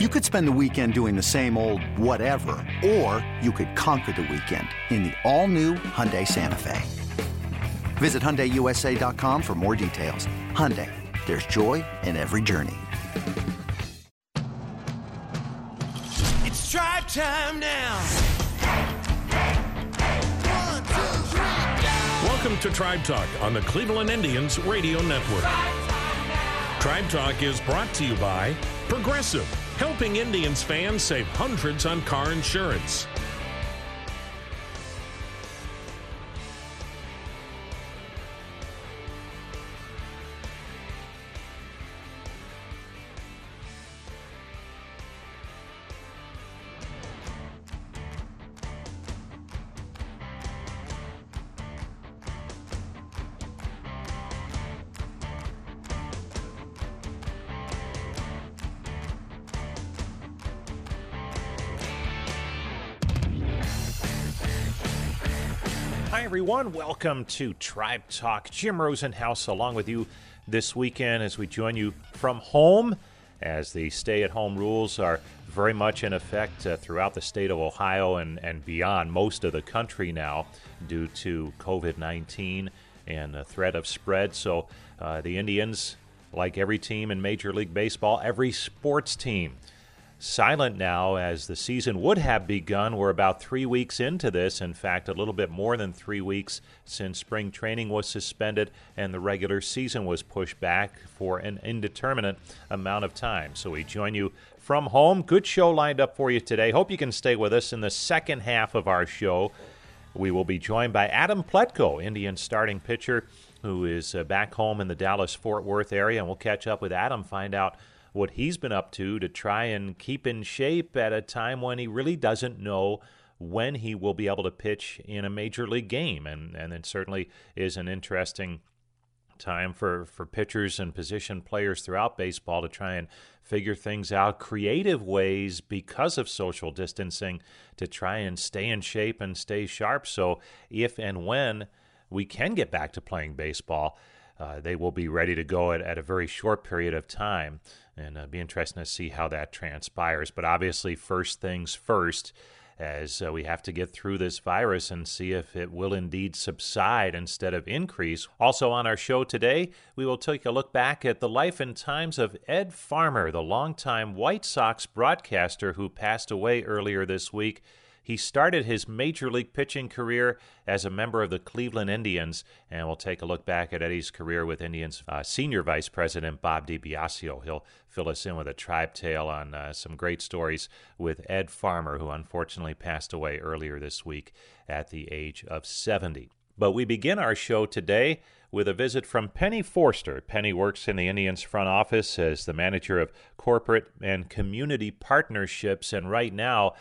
You could spend the weekend doing the same old whatever, or you could conquer the weekend in the all-new Hyundai Santa Fe. Visit HyundaiUSA.com for more details. Hyundai, there's joy in every journey. It's drive time now. Welcome to Tribe Talk on the Cleveland Indians Radio Network. Tribe Talk is brought to you by Progressive helping Indians fans save hundreds on car insurance. Everyone. Welcome to Tribe Talk. Jim Rosenhaus along with you this weekend as we join you from home as the stay at home rules are very much in effect uh, throughout the state of Ohio and, and beyond most of the country now due to COVID 19 and the threat of spread. So uh, the Indians, like every team in Major League Baseball, every sports team, silent now as the season would have begun. We're about three weeks into this. In fact, a little bit more than three weeks since spring training was suspended and the regular season was pushed back for an indeterminate amount of time. So we join you from home. Good show lined up for you today. Hope you can stay with us in the second half of our show. We will be joined by Adam Plutko, Indian starting pitcher, who is uh, back home in the Dallas Fort Worth area. And we'll catch up with Adam, find out what he's been up to to try and keep in shape at a time when he really doesn't know when he will be able to pitch in a major league game. And, and it certainly is an interesting time for, for pitchers and position players throughout baseball to try and figure things out, creative ways because of social distancing to try and stay in shape and stay sharp. So if and when we can get back to playing baseball, uh, they will be ready to go at, at a very short period of time. And uh, be interesting to see how that transpires. But obviously, first things first, as uh, we have to get through this virus and see if it will indeed subside instead of increase. Also, on our show today, we will take a look back at the life and times of Ed Farmer, the longtime White Sox broadcaster who passed away earlier this week. He started his major league pitching career as a member of the Cleveland Indians, and we'll take a look back at Eddie's career with Indians uh, senior vice president Bob DiBiasio. He'll fill us in with a tribe tale on uh, some great stories with Ed Farmer, who unfortunately passed away earlier this week at the age of 70. But we begin our show today with a visit from Penny Forster. Penny works in the Indians front office as the manager of corporate and community partnerships, and right now,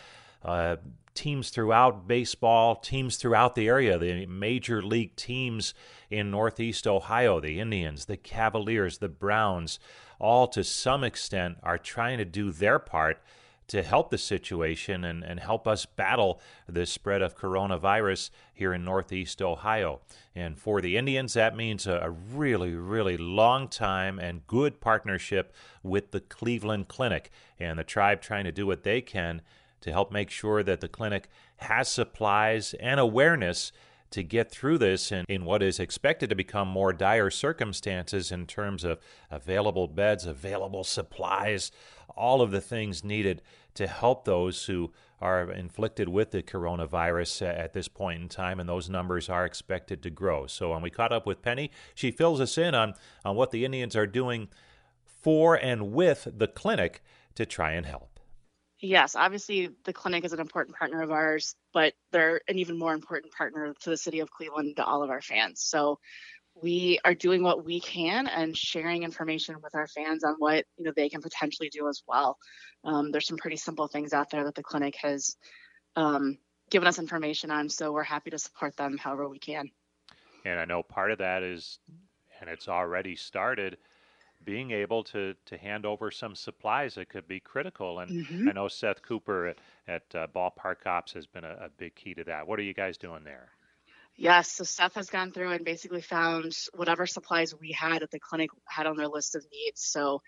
uh, teams throughout baseball, teams throughout the area, the major league teams in Northeast Ohio, the Indians, the Cavaliers, the Browns, all to some extent are trying to do their part to help the situation and, and help us battle the spread of coronavirus here in Northeast Ohio. And for the Indians, that means a, a really, really long time and good partnership with the Cleveland Clinic and the tribe trying to do what they can to help make sure that the clinic has supplies and awareness to get through this in, in what is expected to become more dire circumstances in terms of available beds, available supplies, all of the things needed to help those who are inflicted with the coronavirus at this point in time, and those numbers are expected to grow. So, when we caught up with Penny, she fills us in on, on what the Indians are doing for and with the clinic to try and help yes, obviously the clinic is an important partner of ours, but they're an even more important partner to the city of Cleveland, to all of our fans. So we are doing what we can and sharing information with our fans on what you know they can potentially do as well. Um, there's some pretty simple things out there that the clinic has um, given us information on, so we're happy to support them however we can. And I know part of that is, and it's already started being able to to hand over some supplies that could be critical. And mm-hmm. I know Seth Cooper at, at uh, Ballpark Ops has been a, a big key to that. What are you guys doing there? Yes, so Seth has gone through and basically found whatever supplies we had at the clinic had on their list of needs. So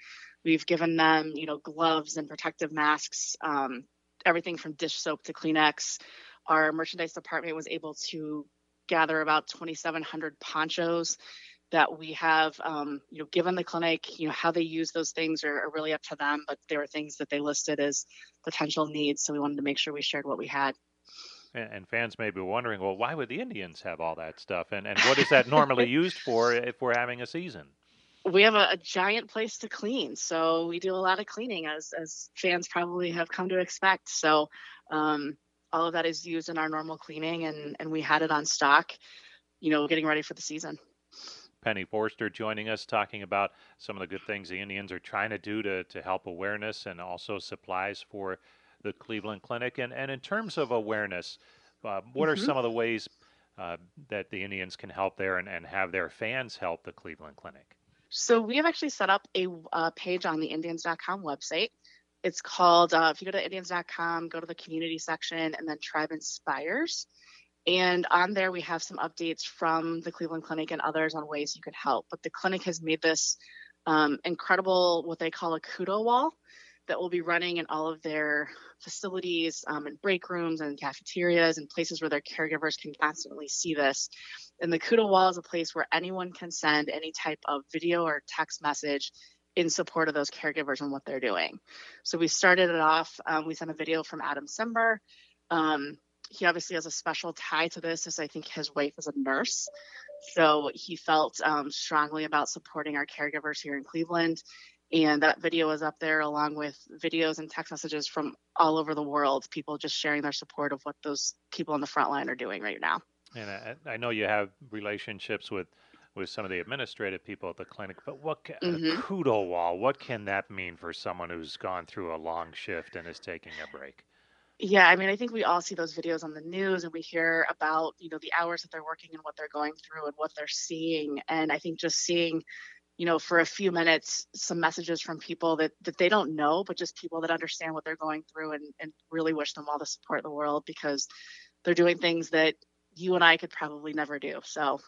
We've given them, you know, gloves and protective masks, um, everything from dish soap to Kleenex. Our merchandise department was able to gather about 2,700 ponchos that we have, um, you know, given the clinic, you know, how they use those things are, are really up to them, but there were things that they listed as potential needs. So we wanted to make sure we shared what we had. And, and fans may be wondering, well, why would the Indians have all that stuff? And, and what is that normally used for if we're having a season? we have a, a, giant place to clean so we do a lot of cleaning as as fans probably have come to expect so um, all of that is used in our normal cleaning and and we had it on stock you know getting ready for the season penny forster joining us talking about some of the good things the indians are trying to do to, to help awareness and also supplies for the cleveland clinic and, and in terms of awareness uh, what mm-hmm. are some of the ways uh, that the indians can help there and, and have their fans help the cleveland clinic so we have actually set up a uh, page on the Indians.com website. It's called, uh, if you go to Indians.com, go to the community section, and then Tribe Inspires. And on there, we have some updates from the Cleveland Clinic and others on ways you can help. But the clinic has made this um, incredible, what they call a kudo wall, that will be running in all of their facilities um, and break rooms and cafeterias and places where their caregivers can constantly see this. And the Kudo Wall is a place where anyone can send any type of video or text message in support of those caregivers and what they're doing. So we started it off. Um, we sent a video from Adam Cimber. Um, he obviously has a special tie to this, as I think his wife is a nurse. So he felt um, strongly about supporting our caregivers here in Cleveland. And that video is up there along with videos and text messages from all over the world, people just sharing their support of what those people on the front line are doing right now. And I, I know you have relationships with with some of the administrative people at the clinic, but what can, mm-hmm. a kudo wall? What can that mean for someone who's gone through a long shift and is taking a break? Yeah, I mean, I think we all see those videos on the news and we hear about, you know, the hours that they're working and what they're going through and what they're seeing. And I think just seeing, you know, for a few minutes, some messages from people that, that they don't know, but just people that understand what they're going through and, and really wish them all the support in the world because they're doing things that you and I could probably never do. So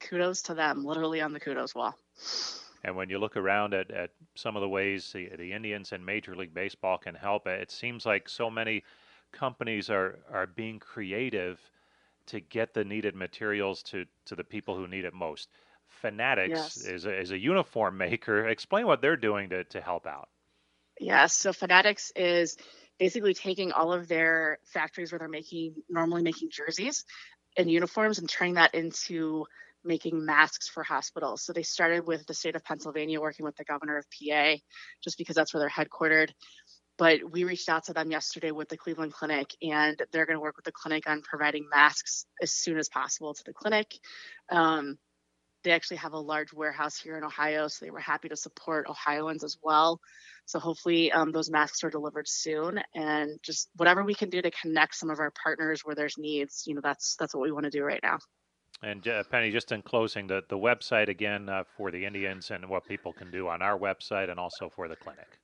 kudos to them, literally on the kudos wall. And when you look around at, at some of the ways the, the Indians and Major League Baseball can help, it seems like so many companies are, are being creative to get the needed materials to, to the people who need it most. Fanatics yes. is, a, is a uniform maker. Explain what they're doing to, to help out. Yes, so Fanatics is basically taking all of their factories where they're making normally making jerseys and uniforms and turning that into making masks for hospitals. So they started with the state of Pennsylvania working with the governor of PA just because that's where they're headquartered. But we reached out to them yesterday with the Cleveland Clinic, and they're going to work with the clinic on providing masks as soon as possible to the clinic. Um, they actually have a large warehouse here in Ohio, so they were happy to support Ohioans as well. So hopefully um, those masks are delivered soon, and just whatever we can do to connect some of our partners where there's needs, you know, that's that's what we want to do right now. And uh, Penny, just in closing, the the website again uh, for the Indians and what people can do on our website and also for the clinic.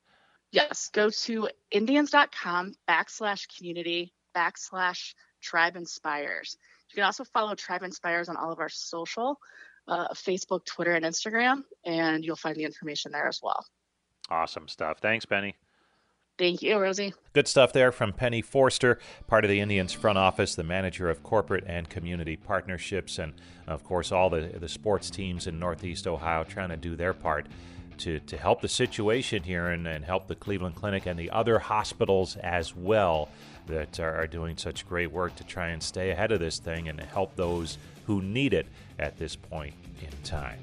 Yes, go to indians.com backslash community backslash tribe inspires. You can also follow Tribe Inspires on all of our social, uh, Facebook, Twitter, and Instagram, and you'll find the information there as well. Awesome stuff. Thanks, Penny. Thank you, Rosie. Good stuff there from Penny Forster, part of the Indians front office, the manager of corporate and community partnerships, and of course, all the, the sports teams in Northeast Ohio trying to do their part to, to help the situation here and, and help the Cleveland Clinic and the other hospitals as well that are, doing such great work to try and stay ahead of this thing and help those who need it at this point in time.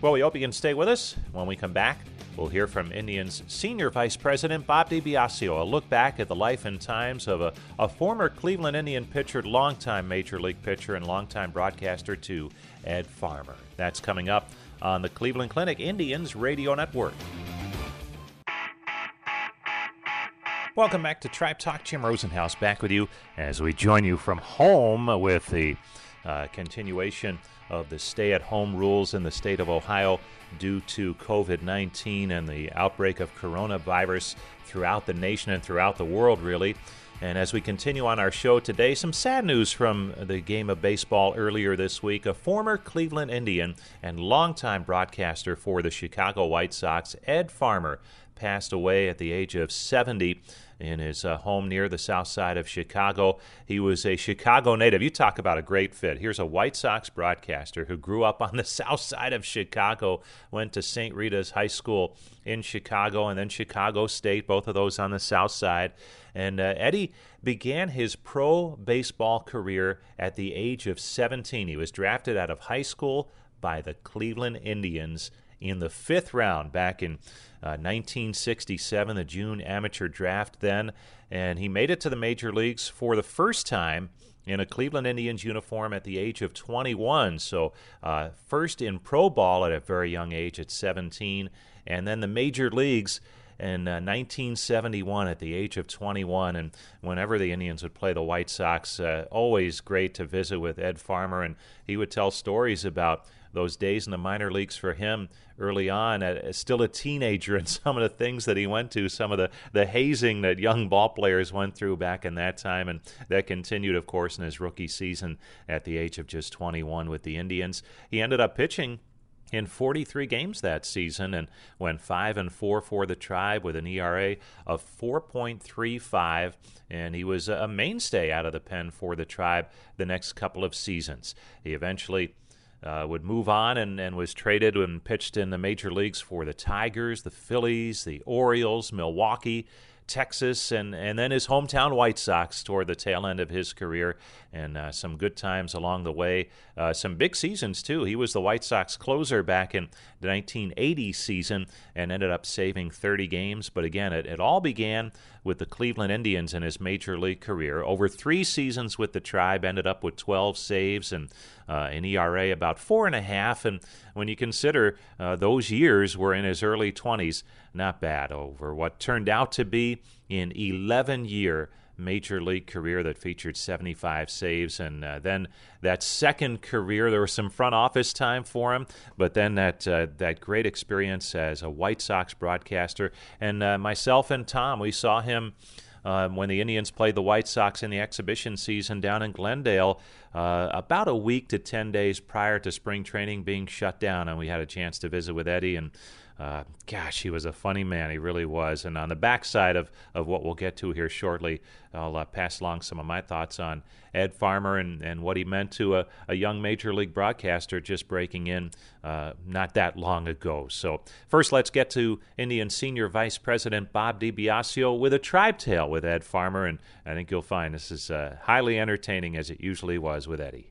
Well, we hope you can stay with us. When we come back, we'll hear from Indians Senior Vice President Bob DiBiasio, a look back at the life and times of a, a former Cleveland Indian pitcher, longtime Major League pitcher, and longtime broadcaster, too, Ed Farmer. That's coming up on the Cleveland Clinic Indians Radio Network. Welcome back to Tribe Talk. Jim Rosenhaus back with you as we join you from home with the uh, continuation of the stay at home rules in the state of Ohio due to COVID 19 and the outbreak of coronavirus throughout the nation and throughout the world, really. And as we continue on our show today, some sad news from the game of baseball earlier this week. A former Cleveland Indian and longtime broadcaster for the Chicago White Sox, Ed Farmer, passed away at the age of 70 in his uh, home near the south side of Chicago. He was a Chicago native. You talk about a great fit. Here's a White Sox broadcaster who grew up on the south side of Chicago, went to St. Rita's High School in Chicago, and then Chicago State, both of those on the south side. And uh, Eddie began his pro baseball career at the age of 17. He was drafted out of high school by the Cleveland Indians in the fifth round back in uh, 1967, the June amateur draft then, and he made it to the major leagues for the first time in a Cleveland Indians uniform at the age of 21. So, uh, first in pro ball at a very young age at 17, and then the major leagues in uh, 1971 at the age of 21. And whenever the Indians would play the White Sox, uh, always great to visit with Ed Farmer. And he would tell stories about those days in the minor leagues for him early on, still a teenager, and some of the things that he went to, some of the, the hazing that young ball players went through back in that time, and that continued, of course, in his rookie season at the age of just 21 with the Indians. He ended up pitching in 43 games that season and went 5 and 4 for the tribe with an ERA of 4.35 and he was a mainstay out of the pen for the tribe the next couple of seasons. He eventually uh, would move on and, and was traded and pitched in the major leagues for the Tigers, the Phillies, the Orioles, Milwaukee, Texas, and, and then his hometown White Sox toward the tail end of his career, and uh, some good times along the way. Uh, some big seasons, too. He was the White Sox closer back in the 1980 season and ended up saving 30 games. But again, it, it all began with the Cleveland Indians in his major league career. Over three seasons with the Tribe, ended up with 12 saves and uh, an ERA about four and a half. And when you consider uh, those years were in his early 20s, not bad over what turned out to be an 11 year major league career that featured 75 saves. And uh, then that second career, there was some front office time for him, but then that, uh, that great experience as a White Sox broadcaster. And uh, myself and Tom, we saw him. Um, when the Indians played the White Sox in the exhibition season down in Glendale, uh, about a week to 10 days prior to spring training being shut down. And we had a chance to visit with Eddie and uh, gosh, he was a funny man. He really was. And on the backside of, of what we'll get to here shortly, I'll uh, pass along some of my thoughts on Ed Farmer and, and what he meant to a, a young major league broadcaster just breaking in uh, not that long ago. So, first, let's get to Indian Senior Vice President Bob DiBiasio with a tribe tale with Ed Farmer. And I think you'll find this is uh, highly entertaining as it usually was with Eddie.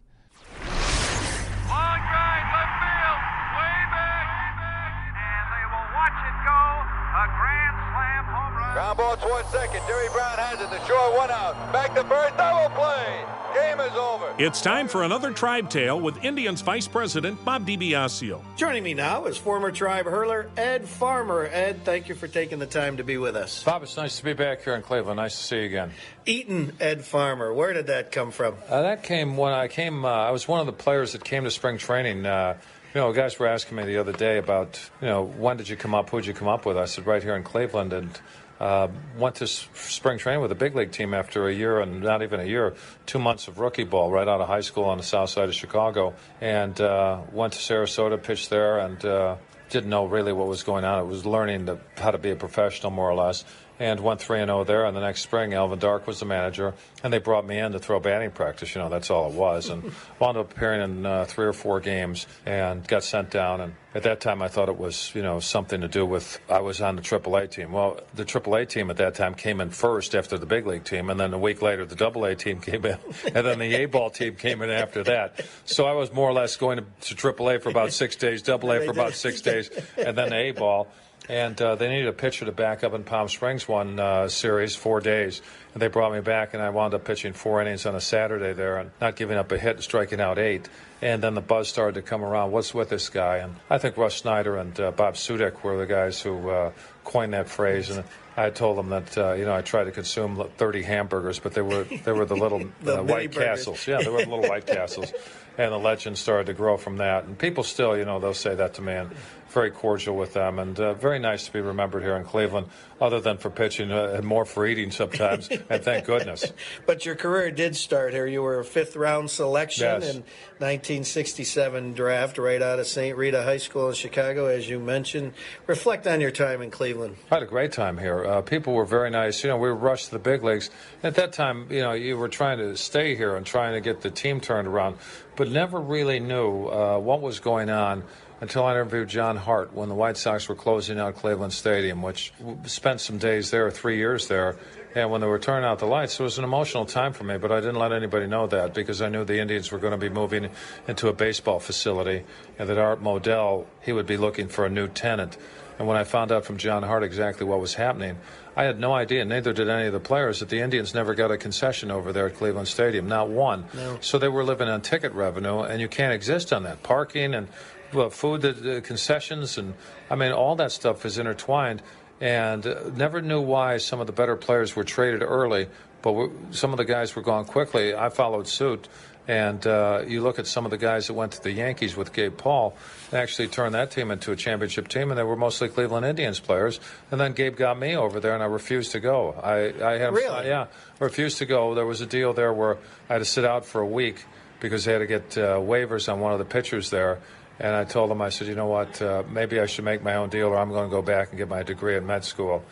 Ground ball towards second. Jerry Brown has it. The short one out. Back to first. Double play. Game is over. It's time for another Tribe Tale with Indians Vice President Bob DiBiasio. Joining me now is former Tribe hurler Ed Farmer. Ed, thank you for taking the time to be with us. Bob, it's nice to be back here in Cleveland. Nice to see you again. Eaton Ed Farmer. Where did that come from? Uh, that came when I came. Uh, I was one of the players that came to spring training. Uh, you know, guys were asking me the other day about, you know, when did you come up? Who'd you come up with? I said, right here in Cleveland. And uh, went to spring training with a big league team after a year and not even a year, two months of rookie ball right out of high school on the south side of Chicago, and uh, went to Sarasota, pitched there, and uh, didn't know really what was going on. It was learning how to be a professional more or less and went 3 0 there. And the next spring, Alvin Dark was the manager, and they brought me in to throw batting practice. You know, that's all it was. And wound up appearing in uh, three or four games and got sent down. And at that time, I thought it was, you know, something to do with I was on the AAA team. Well, the AAA team at that time came in first after the big league team, and then a week later, the AA team came in, and then the A ball team came in after that. So I was more or less going to, to AAA for about six days, AA for about six days, and then the A ball and uh, they needed a pitcher to back up in Palm Springs one uh, series, four days. And they brought me back, and I wound up pitching four innings on a Saturday there and not giving up a hit, striking out eight. And then the buzz started to come around. What's with this guy? And I think Russ Snyder and uh, Bob Sudyk were the guys who uh, coined that phrase. And I told them that uh, you know I tried to consume 30 hamburgers, but they were they were the little uh, White burgers. Castles. Yeah, they were the little White Castles, and the legend started to grow from that. And people still, you know, they'll say that to me. And very cordial with them, and uh, very nice to be remembered here in Cleveland. Other than for pitching, uh, and more for eating sometimes, and thank goodness. But your career did start here. You were a fifth round selection Yes. in 1967 draft, right out of St. Rita High School in Chicago, as you mentioned. Reflect on your time in Cleveland. I had a great time here. Uh, people were very nice. You know, we rushed to the big leagues. At that time, you know, you were trying to stay here and trying to get the team turned around, but never really knew uh, what was going on until I interviewed John Hart when the White Sox were closing out Cleveland Stadium, which spent some days there, three years there. And when they were turning out the lights, it was an emotional time for me, but I didn't let anybody know that because I knew the Indians were going to be moving into a baseball facility and that Art Modell, he would be looking for a new tenant. And when I found out from John Hart exactly what was happening, I had no idea, neither did any of the players, that the Indians never got a concession over there at Cleveland Stadium, not one. No. So they were living on ticket revenue, and you can't exist on that. Parking and well, food, uh, concessions, and I mean, all that stuff is intertwined. And uh, never knew why some of the better players were traded early, but some of the guys were gone quickly. I followed suit. And uh, you look at some of the guys that went to the Yankees with Gabe Paul, they actually turned that team into a championship team, and they were mostly Cleveland Indians players. And then Gabe got me over there, and I refused to go. I, I had Really? sign- yeah, refused to go. There was a deal there where I had to sit out for a week because they had to get uh, waivers on one of the pitchers there. And I told him, I said, you know what, uh, maybe I should make my own deal, or I'm going to go back and get my degree at med school.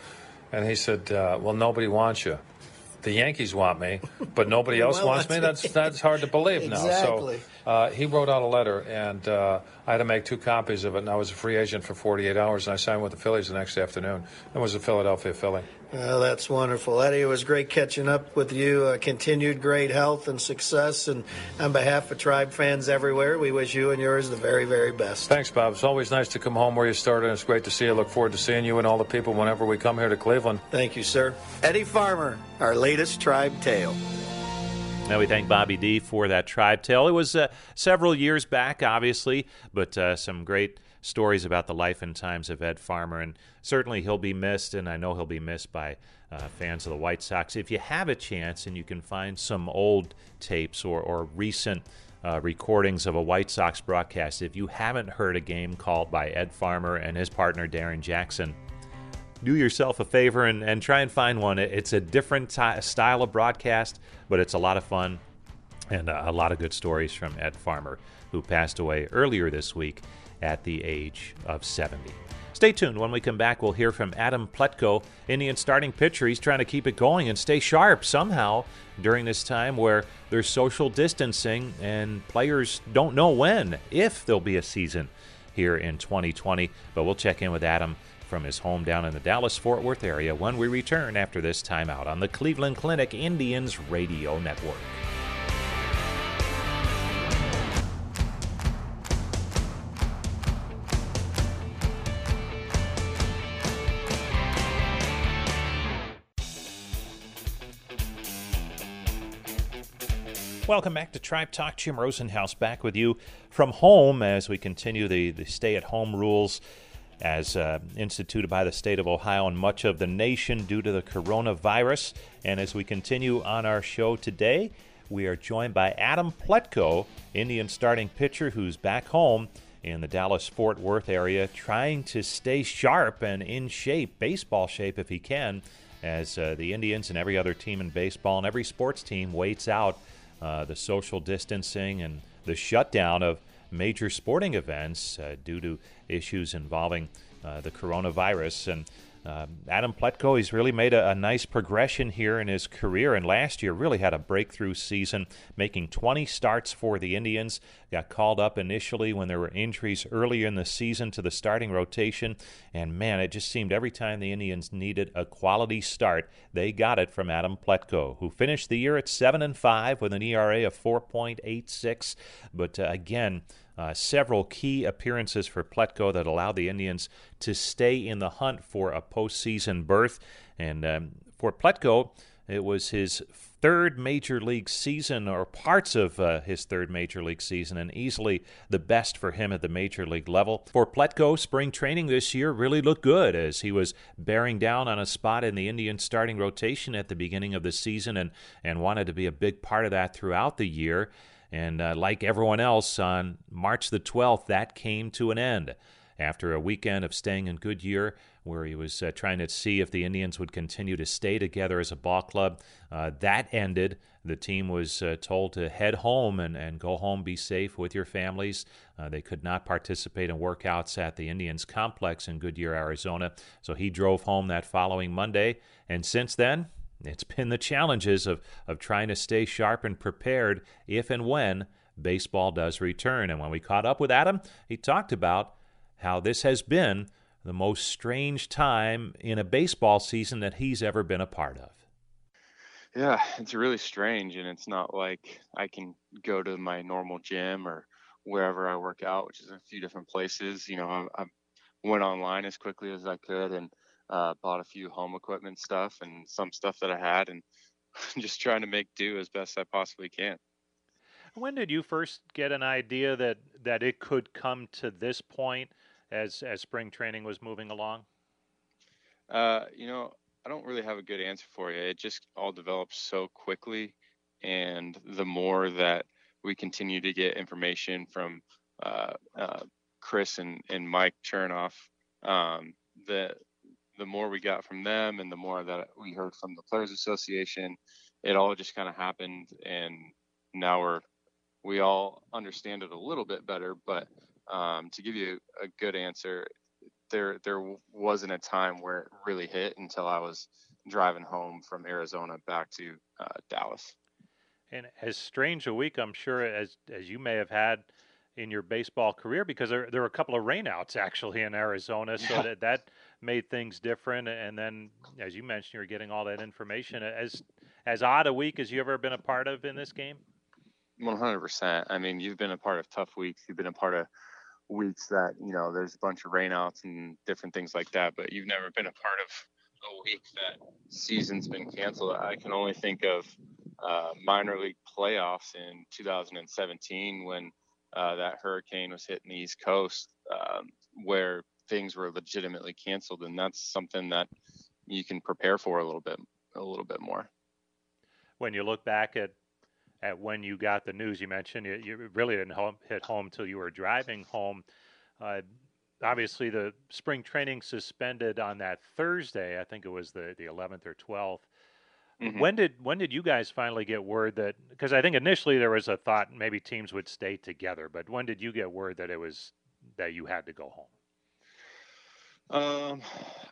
And he said, uh, well, nobody wants you. The Yankees want me, but nobody else Well, wants me. that's- That's hard to believe now. So uh, he wrote out a letter, and uh, I had to make two copies of it. And I was a free agent for 48 hours, and I signed with the Phillies the next afternoon. And was a Philadelphia Philly. Well, that's wonderful. Eddie, it was great catching up with you. Uh, continued great health and success. And on behalf of Tribe fans everywhere, we wish you and yours the very, very best. Thanks, Bob. It's always nice to come home where you started, and it's great to see you. Look forward to seeing you and all the people whenever we come here to Cleveland. Thank you, sir. Eddie Farmer, our latest Tribe Tale. Now we thank Bobby D for that tribe tale. It was uh, several years back, obviously, but uh, some great stories about the life and times of Ed Farmer, and certainly he'll be missed, and I know he'll be missed by uh, fans of the White Sox. If you have a chance and you can find some old tapes or, or recent uh, recordings of a White Sox broadcast, if you haven't heard a game called by Ed Farmer and his partner Darrin Jackson, do yourself a favor and, and try and find one. It's a different ti style of broadcast, but it's a lot of fun and a lot of good stories from Ed Farmer, who passed away earlier this week at the age of 70. Stay tuned. When we come back, we'll hear from Adam Plutko, Indian starting pitcher. He's trying to keep it going and stay sharp somehow during this time where there's social distancing and players don't know when, if there'll be a season here in 2020. But we'll check in with Adam from his home down in the Dallas Fort Worth area when we return after this timeout on the Cleveland Clinic Indians Radio Network. Welcome back to Tribe Talk. Jim Rosenhaus back with you from home as we continue the, the stay at home rules as uh, instituted by the state of Ohio and much of the nation due to the coronavirus. And as we continue on our show today, we are joined by Adam Plutko, Indian starting pitcher who's back home in the Dallas Fort Worth area, trying to stay sharp and in shape, baseball shape if he can, as uh, the Indians and every other team in baseball and every sports team waits out uh, the social distancing and the shutdown of major sporting events uh, due to issues involving uh, the coronavirus. And uh, Adam Plutko, he's really made a, a nice progression here in his career, and last year really had a breakthrough season, making 20 starts for the Indians. Got called up initially when there were injuries earlier in the season to the starting rotation, and man, it just seemed every time the Indians needed a quality start, they got it from Adam Plutko, who finished the year at seven and five with an ERA of 4.86. But uh, again, uh, several key appearances for Plutko that allowed the Indians to stay in the hunt for a postseason berth. And um, for Plutko, it was his third major league season, or parts of uh, his third major league season, and easily the best for him at the major league level. For Plutko, spring training this year really looked good as he was bearing down on a spot in the Indian starting rotation at the beginning of the season and, and wanted to be a big part of that throughout the year. And uh, like everyone else, on March the 12th, that came to an end. after a weekend of staying in Goodyear, where he was uh, trying to see if the Indians would continue to stay together as a ball club. Uh, that ended. The team was uh, told to head home and, and go home, be safe with your families. Uh, they could not participate in workouts at the Indians complex in Goodyear, Arizona. So he drove home that following Monday. And since then, it's been the challenges of, of trying to stay sharp and prepared if and when baseball does return. And when we caught up with Adam, he talked about how this has been the most strange time in a baseball season that he's ever been a part of. Yeah, it's really strange, and it's not like I can go to my normal gym or wherever I work out, which is a few different places. You know, I, I went online as quickly as I could and uh, bought a few home equipment stuff and some stuff that I had, and just trying to make do as best I possibly can. When did you first get an idea that that it could come to this point as as spring training was moving along? Uh, you know, I don't really have a good answer for you. It just all developed so quickly, and the more that we continue to get information from uh, uh, Chris and, and Mike Chernoff, um, the the more we got from them, and the more that we heard from the Players Association, it all just kind of happened, and now we're we all understand it a little bit better. But um, to give you a good answer, there there wasn't a time where it really hit until I was driving home from Arizona back to uh, Dallas. And as strange a week, I'm sure as as you may have had in your baseball career, because there there were a couple of rainouts actually in Arizona, so yeah. that that made things different. And then, as you mentioned, you're getting all that information. As as odd a week as you ever been a part of in this game. 100%. I mean, you've been a part of tough weeks. You've been a part of weeks that, you know, there's a bunch of rainouts and different things like that, but you've never been a part of a week that season's been canceled. I can only think of uh, minor league playoffs in 2017 when uh, that hurricane was hitting the East Coast, um, where things were legitimately canceled, and that's something that you can prepare for a little bit, a little bit more. When you look back at at when you got the news. You mentioned you, you really didn't home, hit home until you were driving home. Uh, obviously, the spring training suspended on that Thursday. I think it was the, the 11th or 12th. Mm-hmm. When did when did you guys finally get word that? Because I think initially there was a thought maybe teams would stay together, but when did you get word that it was that you had to go home? Um,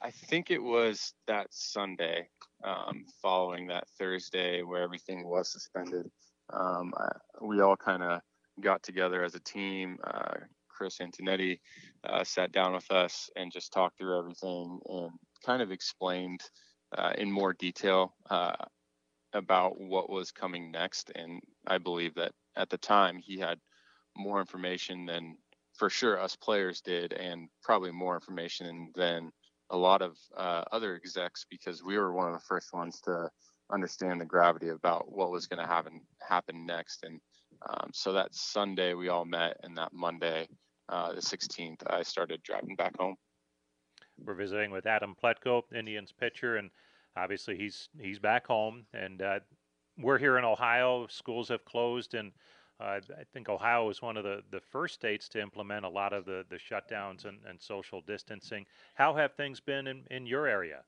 I think it was that Sunday um, following that Thursday where everything was suspended um, I, we all kind of got together as a team. Uh, Chris Antonetti uh, sat down with us and just talked through everything and kind of explained uh, in more detail uh, about what was coming next. And I believe that at the time he had more information than for sure us players did, and probably more information than a lot of uh, other execs because we were one of the first ones to understand the gravity about what was going to happen happen next. And um, so that Sunday we all met, and that Monday, uh, the 16th, I started driving back home. We're visiting with Adam Plutko, Indians pitcher, and obviously he's he's back home. And uh, we're here in Ohio. Schools have closed, and uh, I think Ohio was one of the, the first states to implement a lot of the, the shutdowns and, and social distancing. How have things been in, in your area?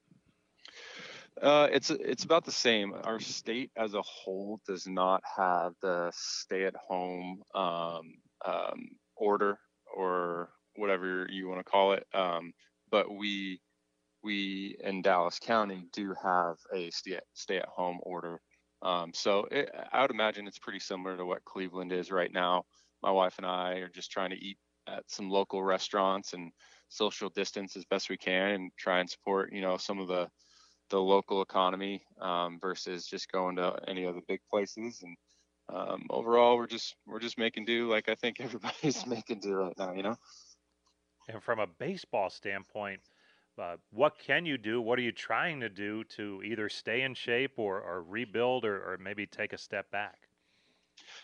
Uh, it's it's about the same. Our state as a whole does not have the stay-at-home um, um, order or whatever you want to call it, um, we we in Dallas County do have a stay stay-at-home order. Um, so it, I would imagine it's pretty similar to what Cleveland is right now. My wife and I are just trying to eat at some local restaurants and social distance as best we can and try and support you know some of the the local economy um, versus just going to any of the big places. And um, overall, we're just we're just making do like I think everybody's making do right now. You know. And from a baseball standpoint, uh, what can you do? What are you trying to do to either stay in shape or, or rebuild or, or maybe take a step back?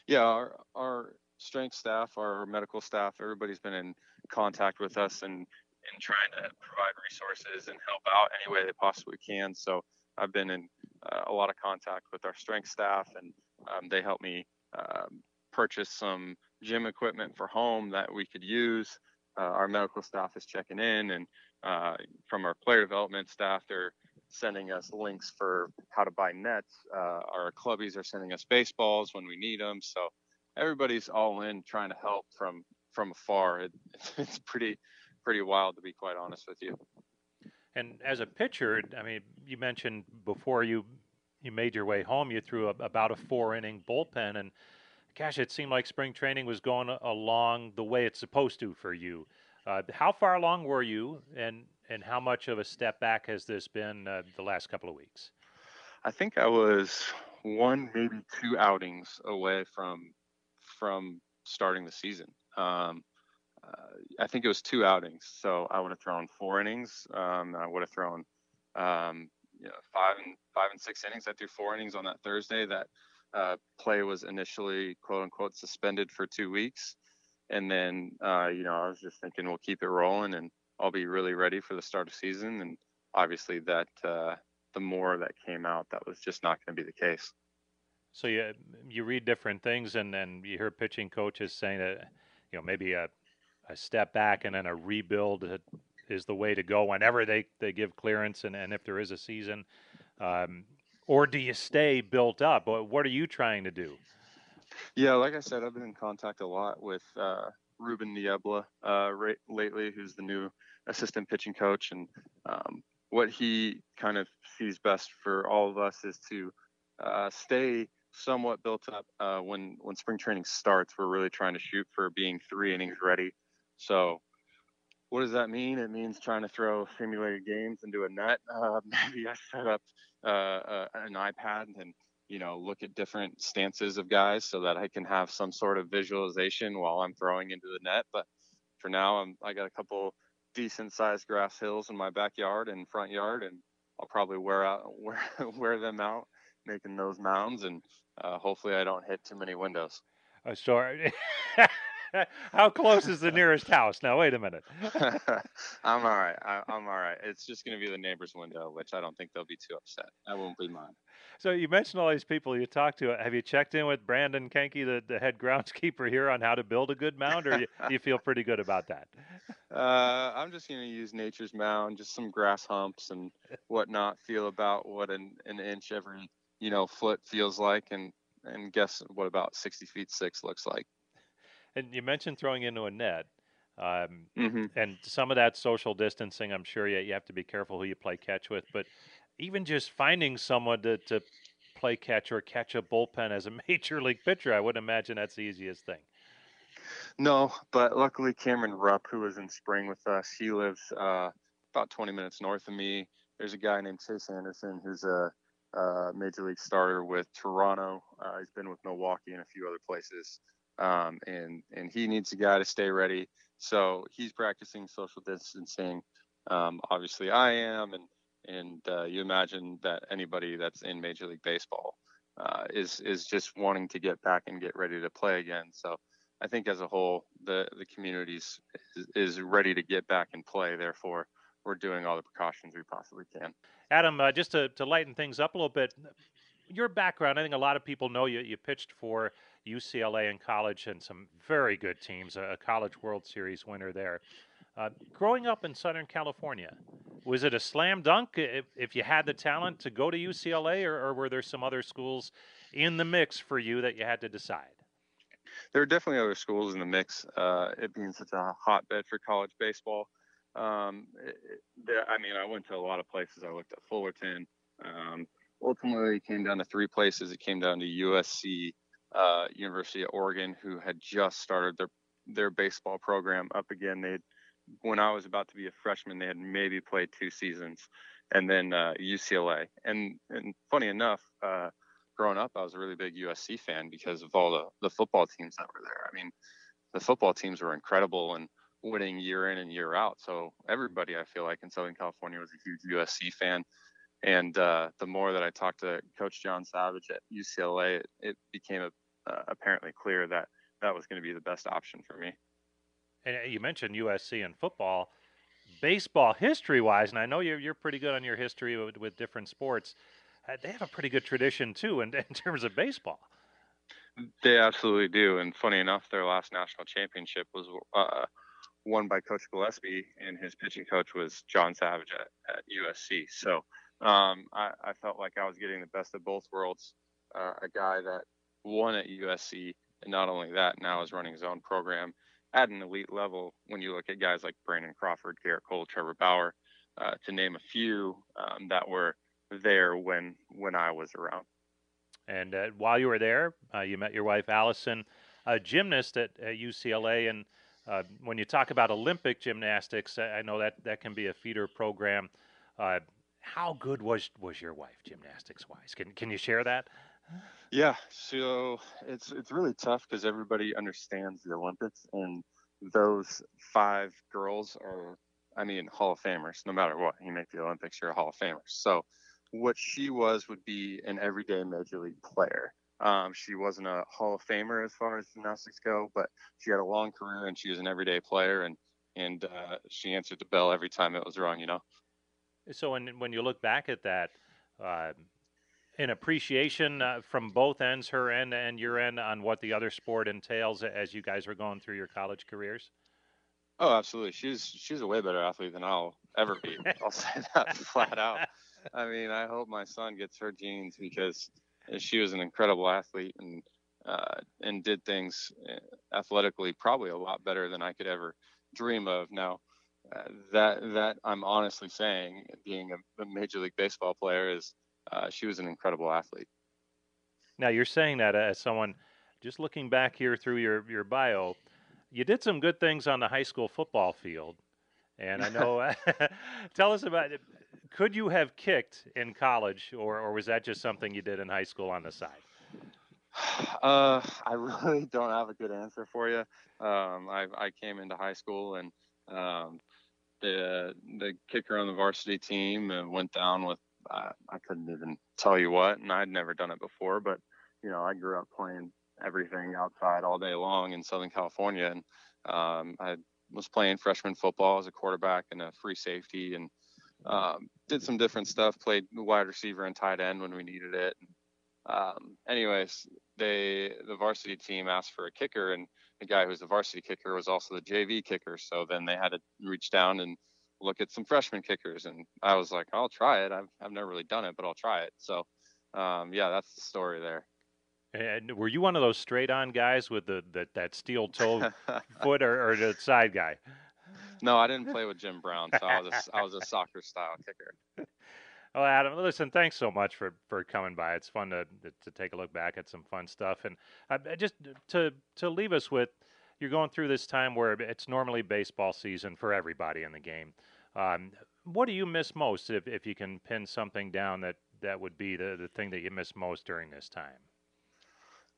Yeah, our, our strength staff, our medical staff, everybody's been in contact with us and and trying to provide resources and help out any way they possibly can. So I've been in uh, a lot of contact with our strength staff, and um, they helped me um, purchase some gym equipment for home that we could use. Uh, our medical staff is checking in, and uh, from our player development staff, they're sending us links for how to buy nets. Uh, our clubbies are sending us baseballs when we need them. So everybody's all in trying to help from from afar. It, it's pretty pretty wild to be quite honest with you. And as a pitcher, I mean, you mentioned before you you made your way home, you threw a, about a four inning bullpen, and gosh, it seemed like spring training was going along the way it's supposed to for you. Uh, how far along were you, and and how much of a step back has this been uh, the last couple of weeks? I think I was one, maybe two outings away from from starting the season. Um, uh, I think it was two outings, so I would have thrown four innings. Um, I would have thrown um, you know, five and five and six innings. I threw four innings on that Thursday. That uh, play was initially quote unquote suspended for two weeks, and then uh, you know I was just thinking we'll keep it rolling and I'll be really ready for the start of season. And obviously that uh, the more that came out, that was just not going to be the case. So you you read different things, and then you hear pitching coaches saying that you know maybe a a step back and then a rebuild is the way to go whenever they, they give clearance and, and if there is a season? Um, or do you stay built up? What are you trying to do? Yeah, like I said, I've been in contact a lot with uh, Ruben Niebla uh, right, lately, who's the new assistant pitching coach. And um, what he kind of sees best for all of us is to uh, stay somewhat built up uh, when when spring training starts. We're really trying to shoot for being three innings ready. So what does that mean? It means trying to throw simulated games into a net. Uh, maybe I set up uh, uh, an iPad and you know look at different stances of guys so that I can have some sort of visualization while I'm throwing into the net. But for now, I'm I got a couple decent sized grass hills in my backyard and front yard, and I'll probably wear out wear wear them out, making those mounds, and uh, hopefully I don't hit too many windows. Uh, sorry. How close is the nearest house? Now, wait a minute. I'm all right. I, am all right. It's just going to be the neighbor's window, which I don't think they'll be too upset. That won't be mine. So you mentioned all these people you talked to. Have you checked in with Brandon Koehnke, the, the head groundskeeper here, on how to build a good mound, or you, you feel pretty good about that? Uh, I'm just going to use nature's mound, just some grass humps and whatnot. Feel about what an, an inch every you know foot feels like, and and guess what about 60 feet six looks like. And you mentioned throwing into a net. Um, mm-hmm. And some of that social distancing, I'm sure you, you have to be careful who you play catch with. But even just finding someone to, to play catch or catch a bullpen as a major league pitcher, I wouldn't imagine that's the easiest thing. No, but luckily Cameron Rupp, who was in spring with us, he lives uh, about 20 minutes north of me. There's a guy named Chase Anderson who's a, a major league starter with Toronto. Uh, he's been with Milwaukee and a few other places um, and and he needs a guy to stay ready. So he's practicing social distancing. Um, obviously, I am, and and uh, you imagine that anybody that's in Major League Baseball uh, is is just wanting to get back and get ready to play again. So I think as a whole, the the community is, is ready to get back and play. Therefore, we're doing all the precautions we possibly can. Adam, uh, just to, to lighten things up a little bit, your background, I think a lot of people know you. You pitched for UCLA in college and some very good teams, a college World Series winner there. Uh, growing up in Southern California, was it a slam dunk if, if you had the talent to go to UCLA, or, or, were there some other schools in the mix for you that you had to decide? There are definitely other schools in the mix. Uh, it being such a hotbed for college baseball. Um, it, it, I mean, I went to a lot of places. I looked at Fullerton. Um, ultimately, it came down to three places. It came down to USC, uh, University of Oregon, who had just started their their baseball program up again. They when I was about to be a freshman, they had maybe played two seasons, and then uh, UCLA. And and funny enough, uh, growing up, I was a really big USC fan because of all the the football teams that were there. I mean, the football teams were incredible and winning year in and year out. So everybody, I feel like in Southern California, was a huge USC fan. And uh, the more that I talked to Coach John Savage at UCLA, it, it became a, uh, apparently clear that that was going to be the best option for me. And uh, you mentioned USC and football, baseball history wise, and I know you're you're pretty good on your history with, with different sports. Uh, they have a pretty good tradition too, in, in terms of baseball. They absolutely do, and funny enough, their last national championship was uh, won by Coach Gillespie, and his pitching coach was John Savage at, at USC. So um, I, I, felt like I was getting the best of both worlds. Uh, a guy that won at USC, and not only that, now is running his own program at an elite level. When you look at guys like Brandon Crawford, Gerrit Cole, Trevor Bauer, uh, to name a few um, that were there when when I was around. And uh, while you were there, uh, you met your wife Allison, a gymnast at, at UCLA, and uh, when you talk about Olympic gymnastics, I know that that can be a feeder program. Uh, how good was was your wife gymnastics wise? Can can you share that? Yeah, so it's it's really tough because everybody understands the Olympics, and those five girls are, I mean, Hall of Famers. No matter what, you make the Olympics, you're a Hall of Famer. So what she was would be an everyday major league player. Um, she wasn't a Hall of Famer as far as gymnastics go, but she had a long career and she was an everyday player, and and uh, she answered the bell every time it was wrong. You know. So when when you look back at that, uh, an appreciation uh, from both ends, her end and your end, on what the other sport entails as you guys were going through your college careers. Oh, absolutely. She's she's a way better athlete than I'll ever be. I'll say that flat out. I mean, I hope my son gets her genes because she was an incredible athlete and uh, and did things uh, athletically probably a lot better than I could ever dream of. Now, uh, that that I'm honestly saying, being a, a major league baseball player, is uh, she was an incredible athlete. Now you're saying that as someone just looking back here through your your bio, you did some good things on the high school football field, and I know. tell us about it could you have kicked in college, or, or was that just something you did in high school on the side? Uh, I really don't have a good answer for you. Um, I, I came into high school and um, the the kicker on the varsity team went down with uh, I couldn't even tell you what, and I'd never done it before. But you know, I grew up playing everything outside all day long in Southern California, and um, I was playing freshman football as a quarterback and a free safety, and um, did some different stuff. Played wide receiver and tight end when we needed it. Um, anyways, they the varsity team asked for a kicker, and the guy who was the varsity kicker was also the JV kicker. So then they had to reach down and look at some freshman kickers, and I was like, I'll try it. I've I've never really done it, but I'll try it. So um, yeah, that's the story there. And were you one of those straight on guys with the, the that steel toe foot or, or the side guy? No, I didn't play with Jim Brown, so I was a, I was a soccer style kicker. Well, Adam, listen, thanks so much for, for coming by. It's fun to to take a look back at some fun stuff, and uh, just to to leave us with, you're going through this time where it's normally baseball season for everybody in the game. Um, what do you miss most, if, if you can pin something down that that would be the, the thing that you miss most during this time?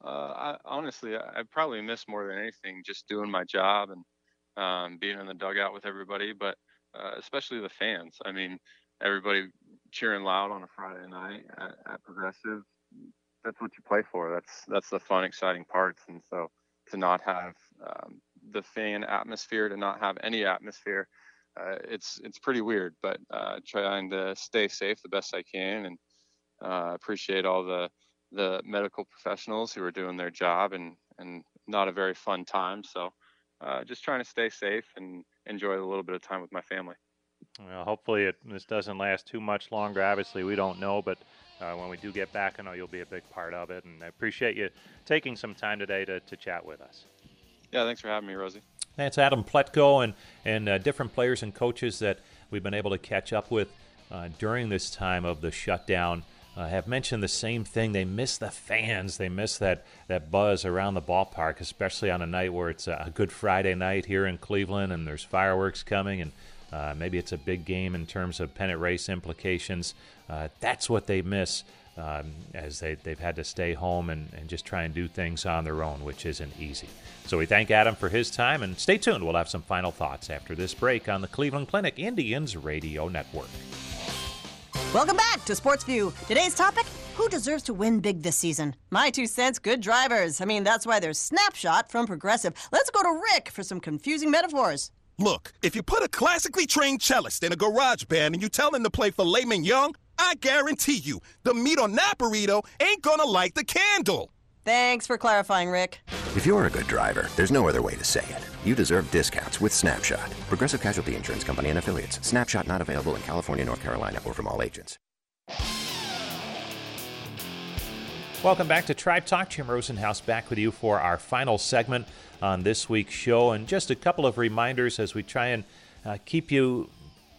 Uh, I, honestly, I, probably miss more than anything just doing my job and um, being in the dugout with everybody, but uh, especially the fans. I mean, everybody cheering loud on a Friday night at, at, Progressive. That's what you play for. That's that's the fun, exciting parts. And so to not have um, the fan atmosphere, to not have any atmosphere, uh, it's it's pretty weird. But uh, trying to stay safe the best I can, and uh, appreciate all the the medical professionals who are doing their job, and and not a very fun time. So uh, just trying to stay safe and enjoy a little bit of time with my family. Well, hopefully it, this doesn't last too much longer. Obviously, we don't know, but uh, when we do get back, I know you'll be a big part of it. And I appreciate you taking some time today to, to chat with us. Yeah, thanks for having me, Rosie. That's Adam Plutko and, and uh, different players and coaches that we've been able to catch up with uh, during this time of the shutdown uh, have mentioned the same thing. They miss the fans. They miss that, that buzz around the ballpark, especially on a night where it's a Good Friday night here in Cleveland and there's fireworks coming and uh, maybe it's a big game in terms of pennant race implications. Uh, that's what they miss um, as they, they've had to stay home and, and just try and do things on their own, which isn't easy. So we thank Adam for his time and stay tuned. We'll have some final thoughts after this break on the Cleveland Clinic Indians Radio Network. Welcome back to Sports View. Today's topic Who deserves to win big this season? My two cents good drivers. I mean, that's why there's Snapshot from Progressive. Let's go to Rick for some confusing metaphors. Look, if you put a classically trained cellist in a garage band and you tell him to play filet mignon, I guarantee you the meat on that burrito ain't gonna light the candle. Thanks for clarifying, Rick. If you're a good driver, there's no other way to say it. You deserve discounts with Snapshot. Progressive Casualty Insurance Company and Affiliates. Snapshot not available in California, North Carolina, or from all agents. Welcome back to Tribe Talk. Jim Rosenhaus back with you for our final segment on this week's show. And just a couple of reminders as we try and uh, keep you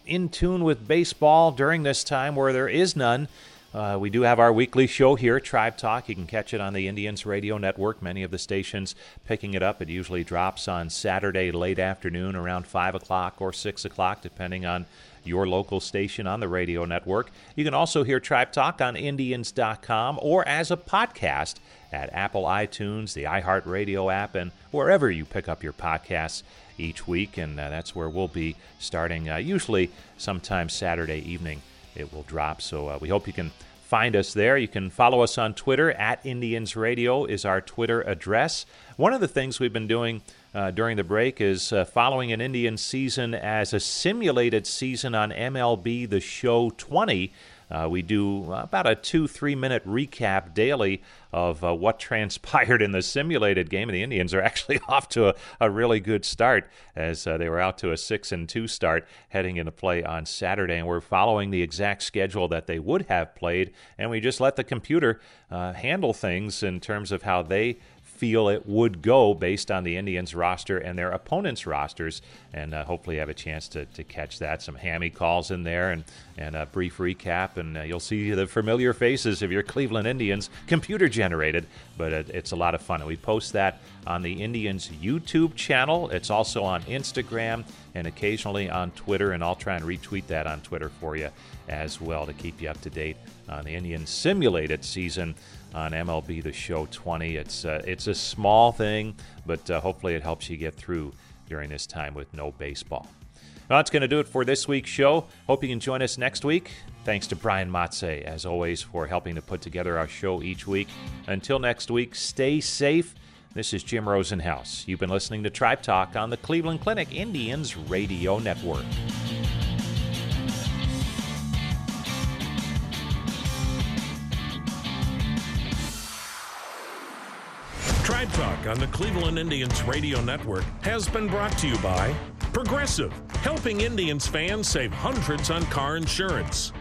in tune with baseball during this time where there is none. Uh, we do have our weekly show here, Tribe Talk. You can catch it on the Indians Radio Network. Many of the stations picking it up. It usually drops on Saturday late afternoon around 5 o'clock or 6 o'clock, depending on your local station on the radio network. You can also hear Tribe Talk on Indians.com or as a podcast at Apple iTunes, the iHeartRadio app, and wherever you pick up your podcasts each week. And uh, that's where we'll be starting uh, usually sometime Saturday evening. It will drop. So uh, we hope you can find us there. You can follow us on Twitter at Indians Radio is our Twitter address. One of the things we've been doing uh, during the break is uh, following an Indian season as a simulated season on MLB The Show 20. Uh, we do about a two, three minute recap daily of uh, what transpired in the simulated game. And the Indians are actually off to a, a really good start as uh, they were out to a six and two start heading into play on Saturday. And we're following the exact schedule that they would have played. And we just let the computer uh, handle things in terms of how they feel it would go based on the Indians roster and their opponents' rosters, and uh, hopefully have a chance to, to catch that. Some hammy calls in there and, and a brief recap, and uh, you'll see the familiar faces of your Cleveland Indians, computer generated, but it, it's a lot of fun. And we post that on the Indians YouTube channel. It's also on Instagram and occasionally on Twitter, and I'll try and retweet that on Twitter for you as well to keep you up to date on the Indians simulated season on MLB The Show 20. It's uh, it's a small thing, but uh, hopefully it helps you get through during this time with no baseball. Well, that's going to do it for this week's show. Hope you can join us next week. Thanks to Brian Matze, as always, for helping to put together our show each week. Until next week, stay safe. This is Jim Rosenhaus. You've been listening to Tribe Talk on the Cleveland Clinic Indians Radio Network. Tribe Talk on the Cleveland Indians Radio Network has been brought to you by Progressive, helping Indians fans save hundreds on car insurance.